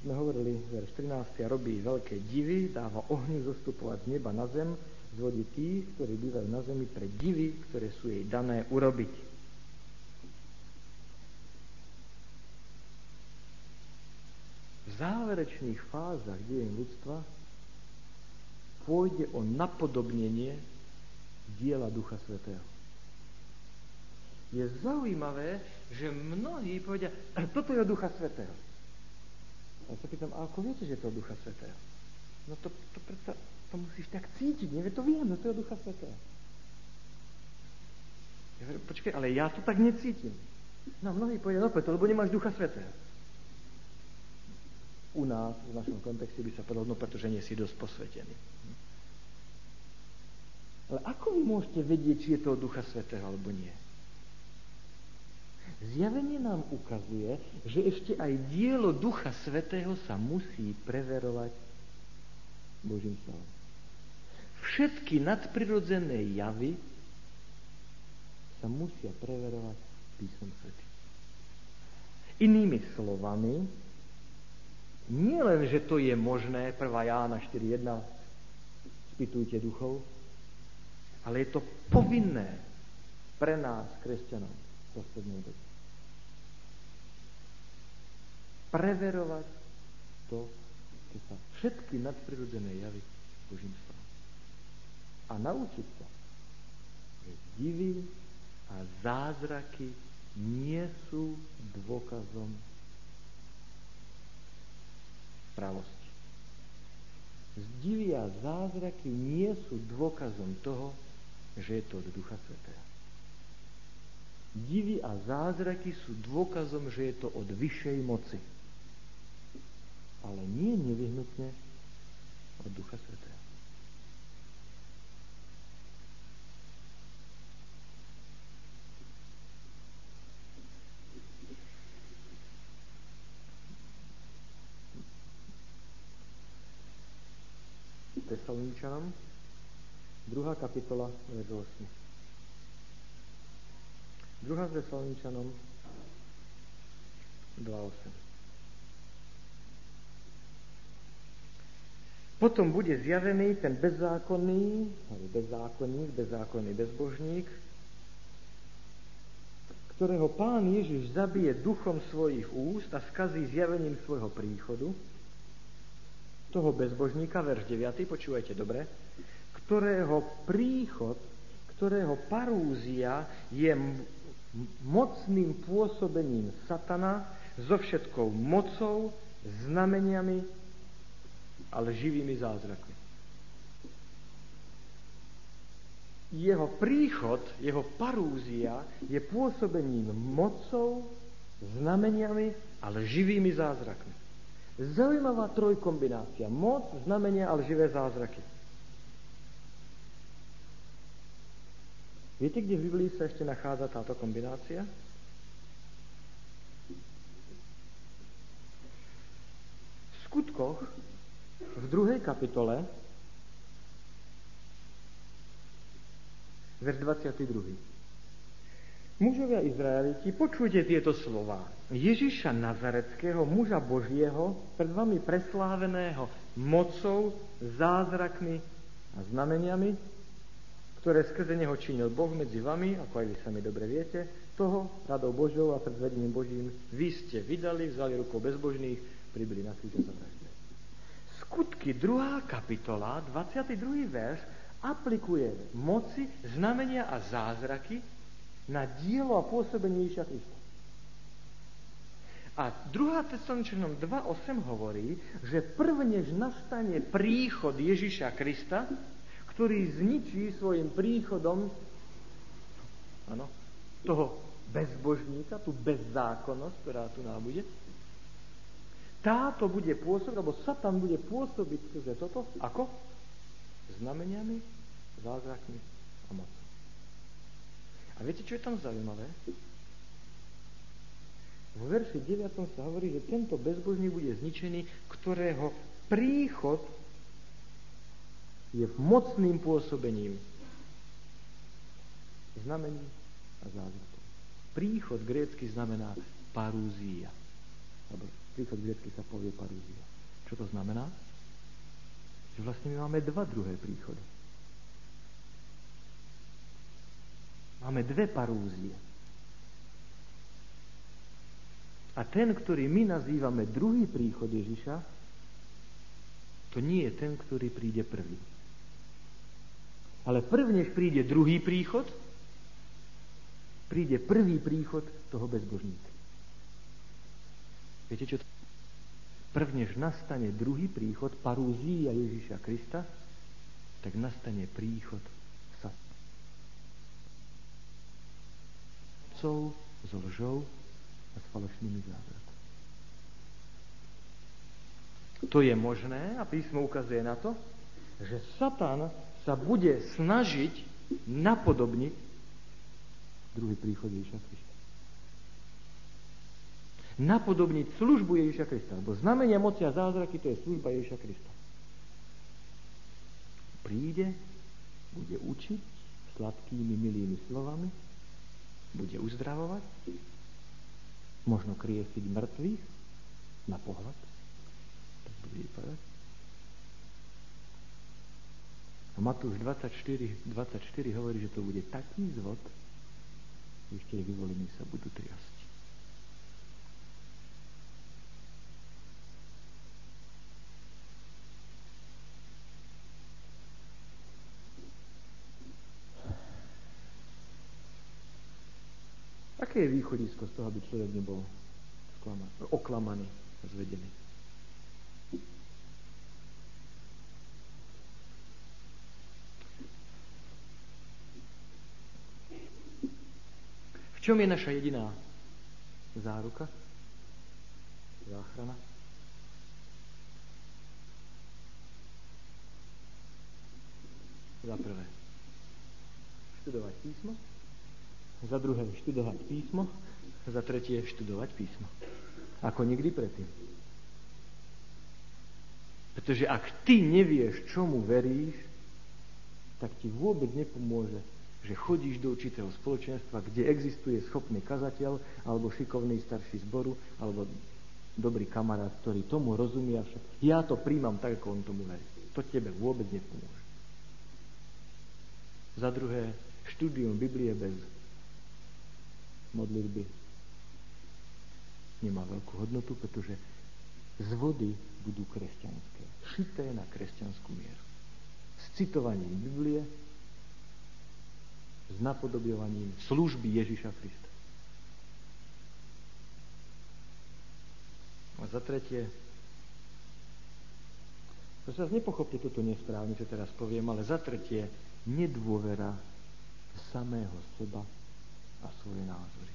Sme hovorili, verš 13. robí veľké divy, dáva ohňu zostupovať z neba na zem, zvodí tých, ktorí bývajú na zemi pre divy, ktoré sú jej dané urobiť. V záverečných fázach dejín ľudstva pôjde o napodobnenie diela Ducha Svetého. Je zaujímavé, že mnohí povedia, toto je od Ducha Svetého. A ja sa pýtam, a ako viete, že je to od Ducha Svetého? No to, to predsa to musíš tak cítiť. Nie, to viem, no to je Ducha Svetého. Ja hovorím, počkaj, ale ja to tak necítim. No, mnohí povedia, no preto, lebo nemáš Ducha Svetého. U nás, v našom kontexte by sa povedal, no pretože nie si dosť posvetený. Ale ako vy môžete vedieť, či je to Ducha Svetého alebo nie? Zjavenie nám ukazuje, že ešte aj dielo Ducha Svetého sa musí preverovať Božím slovom. Všetky nadprirodzené javy sa musia preverovať písom Svetým. Inými slovami, nie len, že to je možné, 1. Jána 4.1, spýtujte duchov, ale je to povinné pre nás, kresťanov, poslednej dobe preverovať to, čo sa všetky nadprirodzené javy Božím slovom. A naučiť sa, že divy a zázraky nie sú dôkazom pravosti. Divy a zázraky nie sú dôkazom toho, že je to od Ducha Svetého. Divy a zázraky sú dôkazom, že je to od vyššej moci ale nie nevyhnutne od Ducha Svetého. Tesaloničanom, druhá kapitola, verš 8. Druhá Tesaloničanom 2.8. Potom bude zjavený ten bezzákonný, bezzákonník, bezzákonný bezbožník, ktorého pán Ježiš zabije duchom svojich úst a skazí zjavením svojho príchodu, toho bezbožníka, verš 9, počúvajte dobre, ktorého príchod, ktorého parúzia je mocným pôsobením satana so všetkou mocou, znameniami ale živými zázrakmi. Jeho príchod, jeho parúzia je pôsobením mocou, znameniami, ale živými zázrakmi. Zaujímavá trojkombinácia. Moc, znamenia, ale živé zázraky. Viete, kde v Biblii sa ešte nachádza táto kombinácia? V skutkoch v druhej kapitole, verš 22. Mužovia Izraeliti, počujte tieto slova. Ježiša Nazareckého, muža Božieho, pred vami presláveného mocou, zázrakmi a znameniami, ktoré skrze neho činil Boh medzi vami, ako aj vy sami dobre viete, toho radou Božou a pred vedením Božím vy ste vydali, vzali rukou bezbožných, pribyli na kríže za Skutky, druhá kapitola, 22. verš, aplikuje moci, znamenia a zázraky na dielo a pôsobenie Ježiša Krista. A 2. Tesaloničanom 2.8 hovorí, že prvnež nastane príchod Ježiša Krista, ktorý zničí svojim príchodom ano, toho bezbožníka, tú bezzákonnosť, ktorá tu nám bude, táto bude pôsobiť, alebo Satan bude pôsobiť skrze toto, ako? Znameniami, zázrakmi a mocou. A viete, čo je tam zaujímavé? V verši 9 sa hovorí, že tento bezbožný bude zničený, ktorého príchod je mocným pôsobením znamení a zázrakov. Príchod grécky znamená parúzia. Alebo príchod grecky sa povie parúzia. Čo to znamená? Že vlastne my máme dva druhé príchody. Máme dve parúzie. A ten, ktorý my nazývame druhý príchod Ježiša, to nie je ten, ktorý príde prvý. Ale prvnež príde druhý príchod, príde prvý príchod toho bezbožníka. Viete, čo to Prvnež nastane druhý príchod parúzia Ježíša Krista, tak nastane príchod sa so lžou a s falošnými zázrakmi. To je možné a písmo ukazuje na to, že Satan sa bude snažiť napodobniť druhý príchod Ježiša Krista. Napodobniť službu Ježiša Krista. Lebo znamenia moci a zázraky to je služba Ježiša Krista. Príde, bude učiť sladkými, milými slovami, bude uzdravovať, možno kriesiť mŕtvych na pohľad. Tak bude povedať. A Matúš 24, 24 hovorí, že to bude taký zvod, že ešte vyvolení sa budú triasť. Aké je východisko z toho, aby človek nebol oklamaný a zvedený? V čom je naša jediná záruka? Záchrana? Za prvé, študovať písmo. Za druhé, študovať písmo. Za tretie, študovať písmo. Ako nikdy predtým. Pretože ak ty nevieš, čomu veríš, tak ti vôbec nepomôže že chodíš do určitého spoločenstva, kde existuje schopný kazateľ, alebo šikovný starší zboru, alebo dobrý kamarát, ktorý tomu rozumie, však ja to príjmam tak, ako on tomu verí. To tebe vôbec nepomôže. Za druhé, štúdium Biblie bez modlitby nemá veľkú hodnotu, pretože z vody budú kresťanské, šité na kresťanskú mieru. S citovaním Biblie s napodobňovaním služby Ježiša Krista. A za tretie, to sa nepochopte toto nesprávne, čo teraz poviem, ale za tretie, nedôvera samého seba a svoje názory.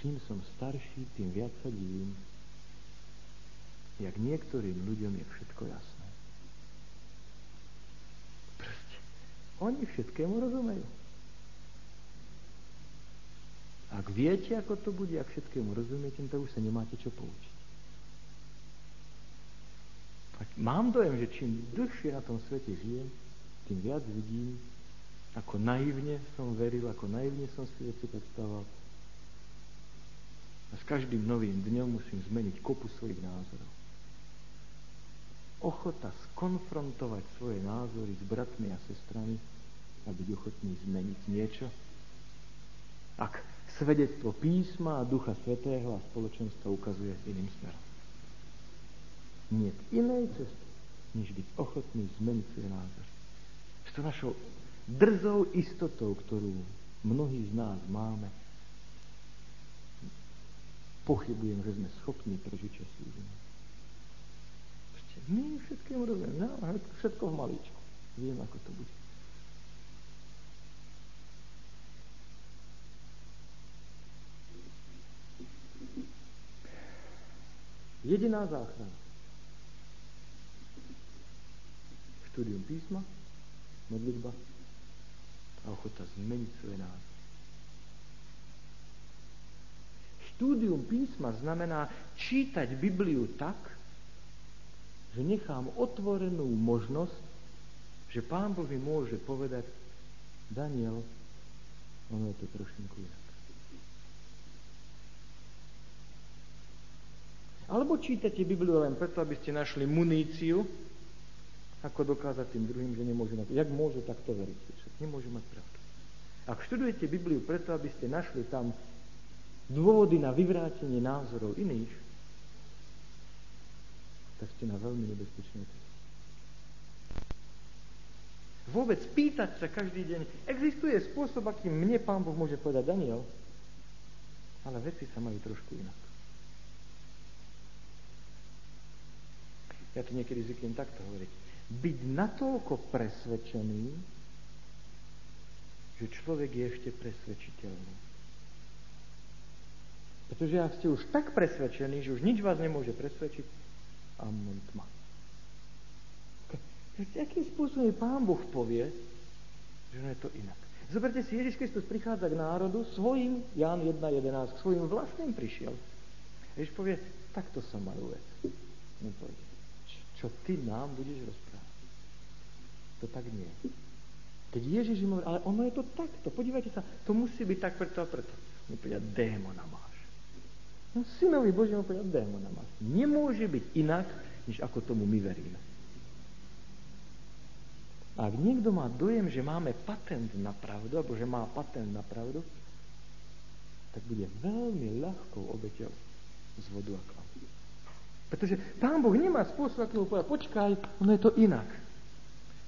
Čím som starší, tým viac sa divím, jak niektorým ľuďom je všetko jasné. Oni všetkému rozumejú. Ak viete, ako to bude, ak všetkému rozumiete, to už sa nemáte čo poučiť. Tak mám dojem, že čím dlhšie na tom svete žijem, tým viac vidím, ako naivne som veril, ako naivne som si veci predstavoval. A s každým novým dňom musím zmeniť kopu svojich názorov. Ochota skonfrontovať svoje názory s bratmi a sestrami a byť ochotný zmeniť niečo? Ak svedectvo písma a Ducha Svetého a spoločenstva ukazuje iným smerom. Nie inej cesty, než byť ochotný zmeniť svoj názor. S to našou drzou istotou, ktorú mnohí z nás máme, pochybujem, že sme schopní prežiť čas My všetkému rozumieme, no, všetko v malíčku. Viem, ako to bude. Jediná záchrana. Štúdium písma, modlitba a ochota zmeniť svoje názor. Štúdium písma znamená čítať Bibliu tak, že nechám otvorenú možnosť, že Pán Boh mi môže povedať, Daniel, ono je to trošinku inak. Alebo čítate Bibliu len preto, aby ste našli muníciu, ako dokázať tým druhým, že nemôžu mať. Jak môžu takto veriť? Však nemôžu mať pravdu. Ak študujete Bibliu preto, aby ste našli tam dôvody na vyvrátenie názorov iných, tak ste na veľmi nebezpečnej ceste. Vôbec pýtať sa každý deň, existuje spôsob, akým mne Pán Boh môže povedať Daniel, ale veci sa majú trošku inak. Ja to niekedy zvyknem takto hovoriť. Byť natoľko presvedčený, že človek je ešte presvedčiteľný. Pretože ak ste už tak presvedčení, že už nič vás nemôže presvedčiť, amen tma. Akým spôsobom Pán Boh povie, že no je to inak. Zoberte si, Ježiš Kristus prichádza k národu svojim, Ján 1.11, k svojim vlastným prišiel. Ježiš povie, takto sa majú vec. Nepovie, čo ty nám budeš rozprávať. To tak nie. Keď Ježiš im hovorí, ale ono je to takto, podívajte sa, to musí byť tak preto a preto. On povedia, démona máš. No synovi Božiemu povedia, démona máš. Nemôže byť inak, než ako tomu my veríme. A ak niekto má dojem, že máme patent na pravdu, alebo že má patent na pravdu, tak bude veľmi ľahkou obeťou z vodu a klam. Pretože Pán Boh nemá spôsob, mu povedať, počkaj, ono je to inak.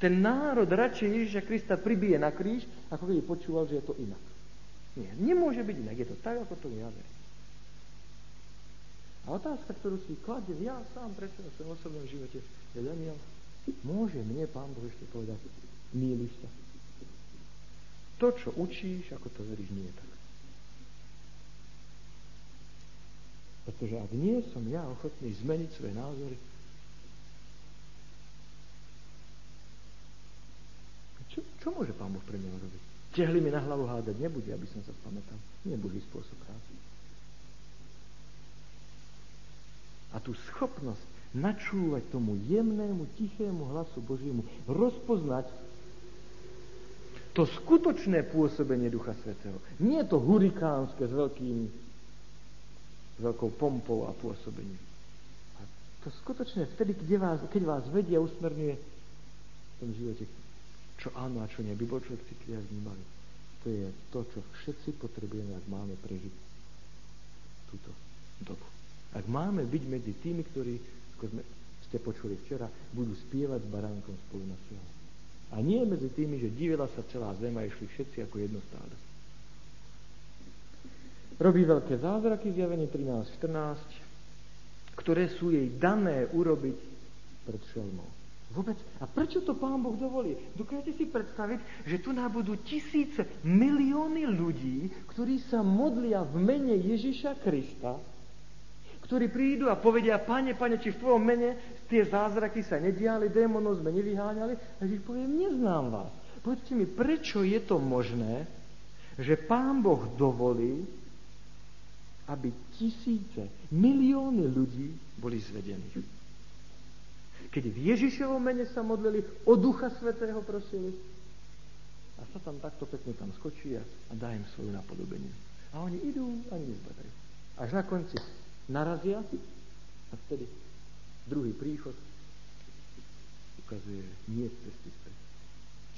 Ten národ radšej Ježiša Krista pribije na kríž, ako keď počúval, že je to inak. Nie, nemôže byť inak. Je to tak, ako to ja verím. A otázka, ktorú si kladem ja sám pre seba v svojom osobnom živote, je Daniel, Môže mne Pán Boh ešte povedať, míliš sa. To, čo učíš, ako to veríš, nie je tak. Pretože ak nie som ja ochotný zmeniť svoje názory, čo, čo môže Pán Boh pre mňa urobiť? Tehli mi na hlavu hádať nebude, aby som sa spamätal. Nebude spôsob práce. A tú schopnosť načúvať tomu jemnému, tichému hlasu Božiemu, rozpoznať to skutočné pôsobenie Ducha Svetého. Nie to hurikánske s veľkým, veľkou pompou a pôsobením. A to skutočné vtedy, keď vás, keď vás vedie a usmerňuje v tom živote, čo áno a čo nie, by bol človek citlivý a vnímavý. To je to, čo všetci potrebujeme, ak máme prežiť túto dobu. Ak máme byť medzi tými, ktorí ako sme ste počuli včera, budú spievať s baránkom spolu na siahu. A nie medzi tými, že divila sa celá zem a išli všetci ako jedno stádo. Robí veľké zázraky, zjavenie 13.14, ktoré sú jej dané urobiť pred šelmou. Vôbec. A prečo to Pán Boh dovolí? Dokážete si predstaviť, že tu nám budú tisíce, milióny ľudí, ktorí sa modlia v mene Ježiša Krista, ktorí prídu a povedia, pane, pane, či v tvojom mene tie zázraky sa nediali, démonov sme nevyháňali. A ich poviem, neznám vás. Povedzte mi, prečo je to možné, že Pán Boh dovolí, aby tisíce, milióny ľudí boli zvedení. Keď v Ježišovom mene sa modlili, o Ducha Svetého prosili, a sa tam takto pekne tam skočí a, a dá im svoju napodobenie. A oni idú a nezbadajú. Až na konci narazia a vtedy druhý príchod ukazuje, nie cesty späť.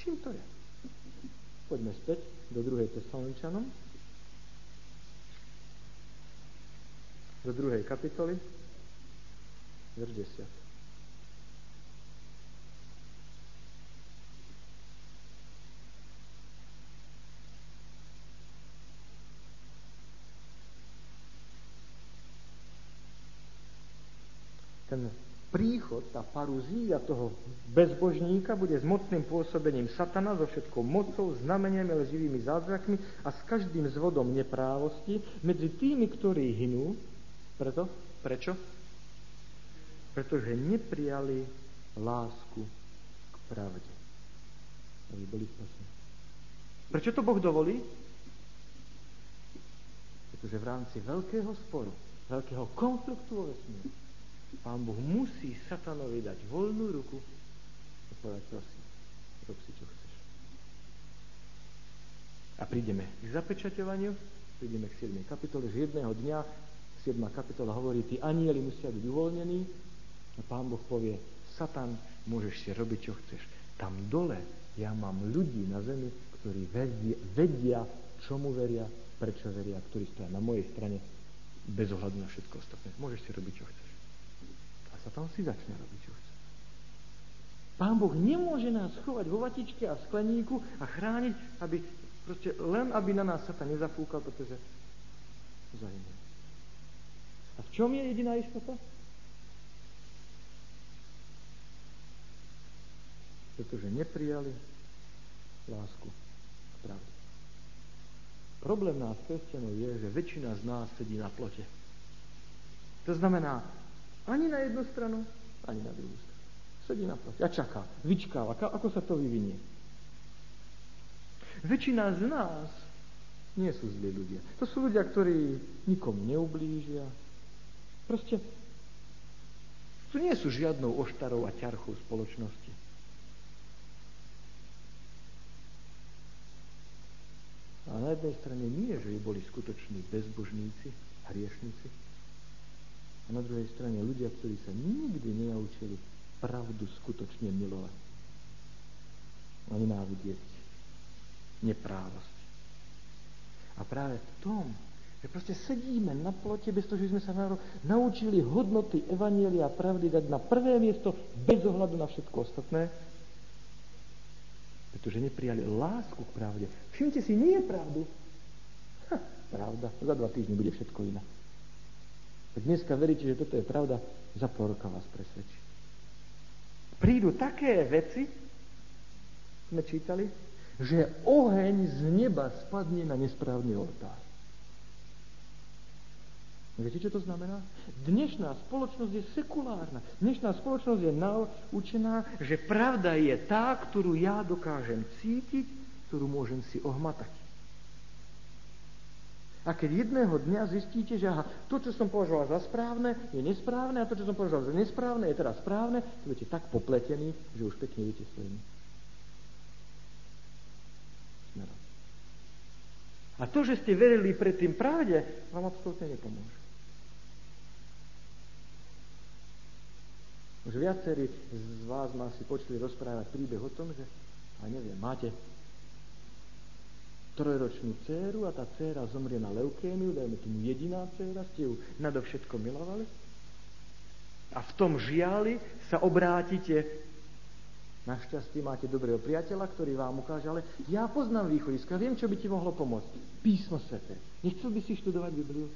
Čím to je? Poďme späť do druhej Tesaloničanom, do druhej kapitoly, verš 10. ten príchod, tá paruzíja toho bezbožníka bude s mocným pôsobením satana, so všetkou mocou, znameniami, lživými zázrakmi a s každým zvodom neprávosti medzi tými, ktorí hynú. Preto? Prečo? Pretože neprijali lásku k pravde. Aby boli spasení. Prečo to Boh dovolí? Pretože v rámci veľkého sporu, veľkého konfliktu vo vesmíru, Pán Boh musí satanovi dať voľnú ruku a povedať, prosím, rob si, čo chceš. A prídeme k zapečaťovaniu, prídeme k 7. kapitole, že jedného dňa 7. kapitola hovorí, tí anieli musia byť uvoľnení a Pán Boh povie, Satan, môžeš si robiť, čo chceš. Tam dole ja mám ľudí na zemi, ktorí vedia, vedia čomu veria, prečo veria, ktorí stoja na mojej strane bez ohľadu na všetko ostatné. Môžeš si robiť, čo chceš sa tam si začne robiť, čo chce. Pán Boh nemôže nás chovať vo vatičke a skleníku a chrániť, aby proste len aby na nás Satan nezafúkal, pretože zahynie. A v čom je jediná istota? Pretože neprijali lásku a pravdu. Problém nás, kresťanov, je, že väčšina z nás sedí na plote. To znamená, ani na jednu stranu, ani na druhú stranu. Sedí na ploti a čaká, vyčkáva, ako sa to vyvinie. Väčšina z nás nie sú zlí ľudia. To sú ľudia, ktorí nikomu neublížia. Proste tu nie sú žiadnou oštarou a ťarchou spoločnosti. A na jednej strane nie, že by boli skutoční bezbožníci, hriešnici. A na druhej strane ľudia, ktorí sa nikdy nenaučili pravdu skutočne milovať a nenávidieť neprávosť. A práve v tom, že proste sedíme na plote bez toho, že sme sa naučili hodnoty Evanielia a pravdy dať na prvé miesto bez ohľadu na všetko ostatné, pretože neprijali lásku k pravde. Všimte si, nie je pravdu. Ha, pravda, za dva týždne bude všetko iné. Ak dneska veríte, že toto je pravda, za pol roka vás presvedčí. Prídu také veci, sme čítali, že oheň z neba spadne na nesprávny oltár. Viete, čo to znamená? Dnešná spoločnosť je sekulárna. Dnešná spoločnosť je naučená, že pravda je tá, ktorú ja dokážem cítiť, ktorú môžem si ohmatať. A keď jedného dňa zistíte, že aha, to, čo som považoval za správne, je nesprávne a to, čo som považoval za nesprávne, je teraz správne, to budete tak popletení, že už pekne viete svojimi. A to, že ste verili predtým pravde, vám absolútne nepomôže. Už viacerí z vás ma si počuli rozprávať príbeh o tom, že, a neviem, máte trojročnú dceru a tá dcera zomrie na leukémiu, dajme tomu jediná dcera, ste ju nadovšetko milovali. A v tom žiali sa obrátite Našťastie máte dobrého priateľa, ktorý vám ukáže, ale ja poznám východiska, viem, čo by ti mohlo pomôcť. Písmo sveté. Nechcel by si študovať Bibliu?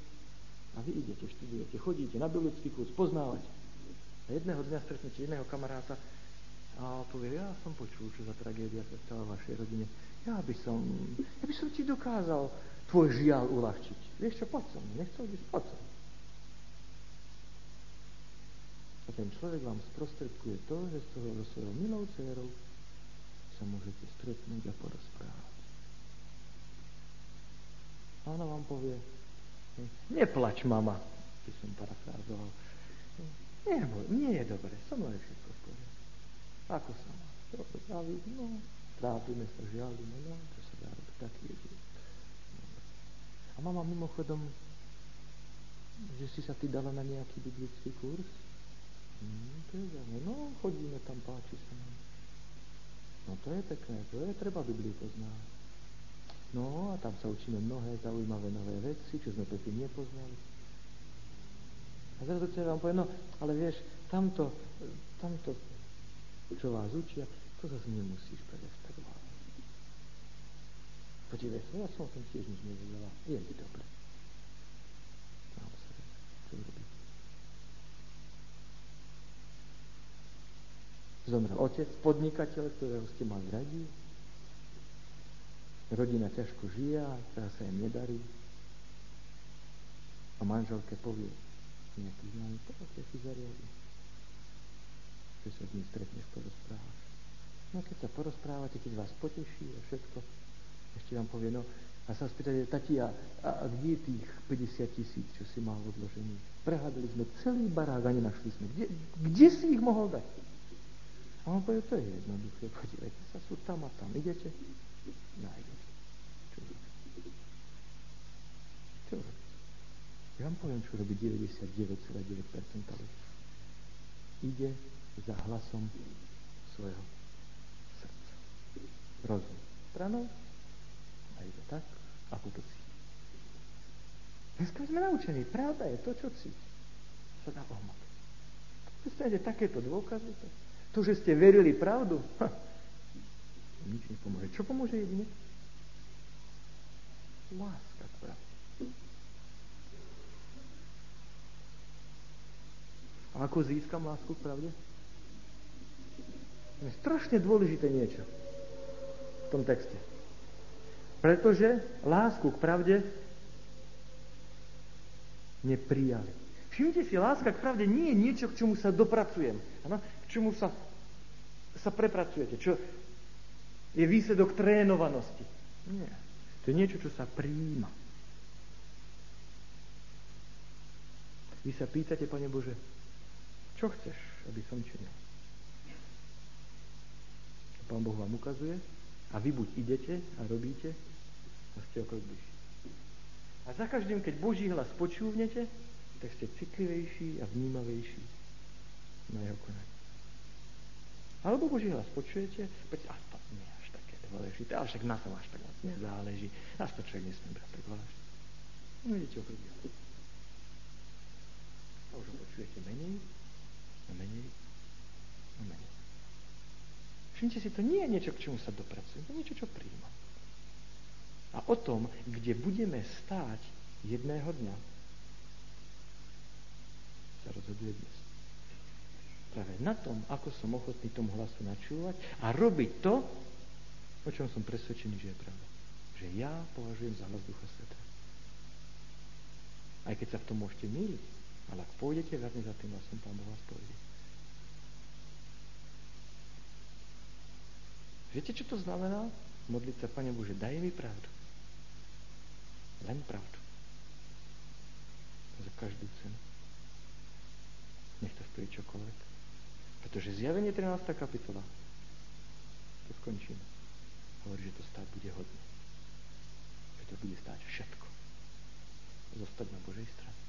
A vy idete, študujete, chodíte na biblický kurz, poznávate. A jedného dňa stretnete jedného kamaráta a povie, ja som počul, čo za tragédia sa stala vašej rodine. Ja by som, ja by som ti dokázal tvoj žiaľ uľahčiť. Vieš čo, poď som, nechcel by poď som. A ten človek vám sprostredkuje to, že s toho svojou milou dcerou sa môžete stretnúť a porozprávať. A ona vám povie, neplač, mama, by som parafrázoval. Nie, nie je dobre, so mnou je všetko v poriadku. Ako sa má? Trávi, no, trápime sa, žialíme, no, to sa dá robiť, taký je život. A mama mimochodom, že si sa ty dala na nejaký biblický kurz? Hmm, to je zaujímavé. No, chodíme tam, páči sa nám. No to je pekné, to je treba Bibliu poznať. No a tam sa učíme mnohé zaujímavé nové veci, čo sme predtým nepoznali. A zrazu sa vám povie, no, ale vieš, tamto, tamto, čo vás učia, to zase nemusíš predstavovať. Podívej sa, ja som o tom tiež nič nevedela. Je mi dobre. Mám sa, čo robiť. Zomrel otec, podnikateľ, ktorého ste mali radi. Rodina ťažko žije teraz sa im nedarí. A manželke povie, nejaký známy, poďte si zariadi. Že sa s ním stretneš, porozprávaš. No keď sa porozprávate, keď vás poteší a všetko, ešte vám povie, no a sa spýtate, tati, a, a, a kde je tých 50 tisíc, čo si mal odložený? Prehádali sme celý barák a nenašli sme. Kde, kde si ich mohol dať? A on povie, to je jednoduché, podívajte sa, sú tam a tam, idete, nájdete. Čo robíte? Čo? Ja vám poviem, čo robí 99,9% ľudí. Ide za hlasom svojho srdca. Rozum stranou a ide tak, ako to cíti. Dneska sme naučení, pravda je to, čo cíti. Sa dá ohmatať. Predstavte takéto dôkazy, to to, že ste verili pravdu, ha, nič nepomôže. Čo pomôže jedine? Láska k pravde. A ako získam lásku k pravde? Je strašne dôležité niečo v tom texte. Pretože lásku k pravde neprijali. Všimnite si, láska k pravde nie je niečo, k čomu sa dopracujem. Ano? K čomu sa sa prepracujete, čo je výsledok trénovanosti. Nie. To je niečo, čo sa príjima. Vy sa pýtate, Pane Bože, čo chceš, aby som činil? A Pán Boh vám ukazuje a vy buď idete a robíte a ste okrok bližší. A za každým, keď Boží hlas počúvnete, tak ste citlivejší a vnímavejší na jeho konanie. Alebo Boží hlas počujete, a to nie až také dôležité, ale však na tom až tak moc nezáleží. Nás to človek nesmie brať tak vážne. No idete okrok A už ho počujete menej, a menej, a menej. Všimte si, to nie je niečo, k čomu sa dopracujem, to je niečo, čo príjmam a o tom, kde budeme stáť jedného dňa, sa rozhoduje dnes. Práve na tom, ako som ochotný tomu hlasu načúvať a robiť to, o čom som presvedčený, že je pravda. Že ja považujem za hlas Ducha Sveta. Aj keď sa v tom môžete míliť, ale ak pôjdete verne za tým hlasom, Pán Boh vás pôjde. Viete, čo to znamená? Modliť sa, Pane Bože, daj mi pravdu. Len pravdu. Za každú cenu. Nech to stojí čokoľvek. Pretože zjavenie 13. kapitola, to skončíme, hovorí, že to stáť bude hodne. Že to bude stáť všetko. Zostať na Božej strane.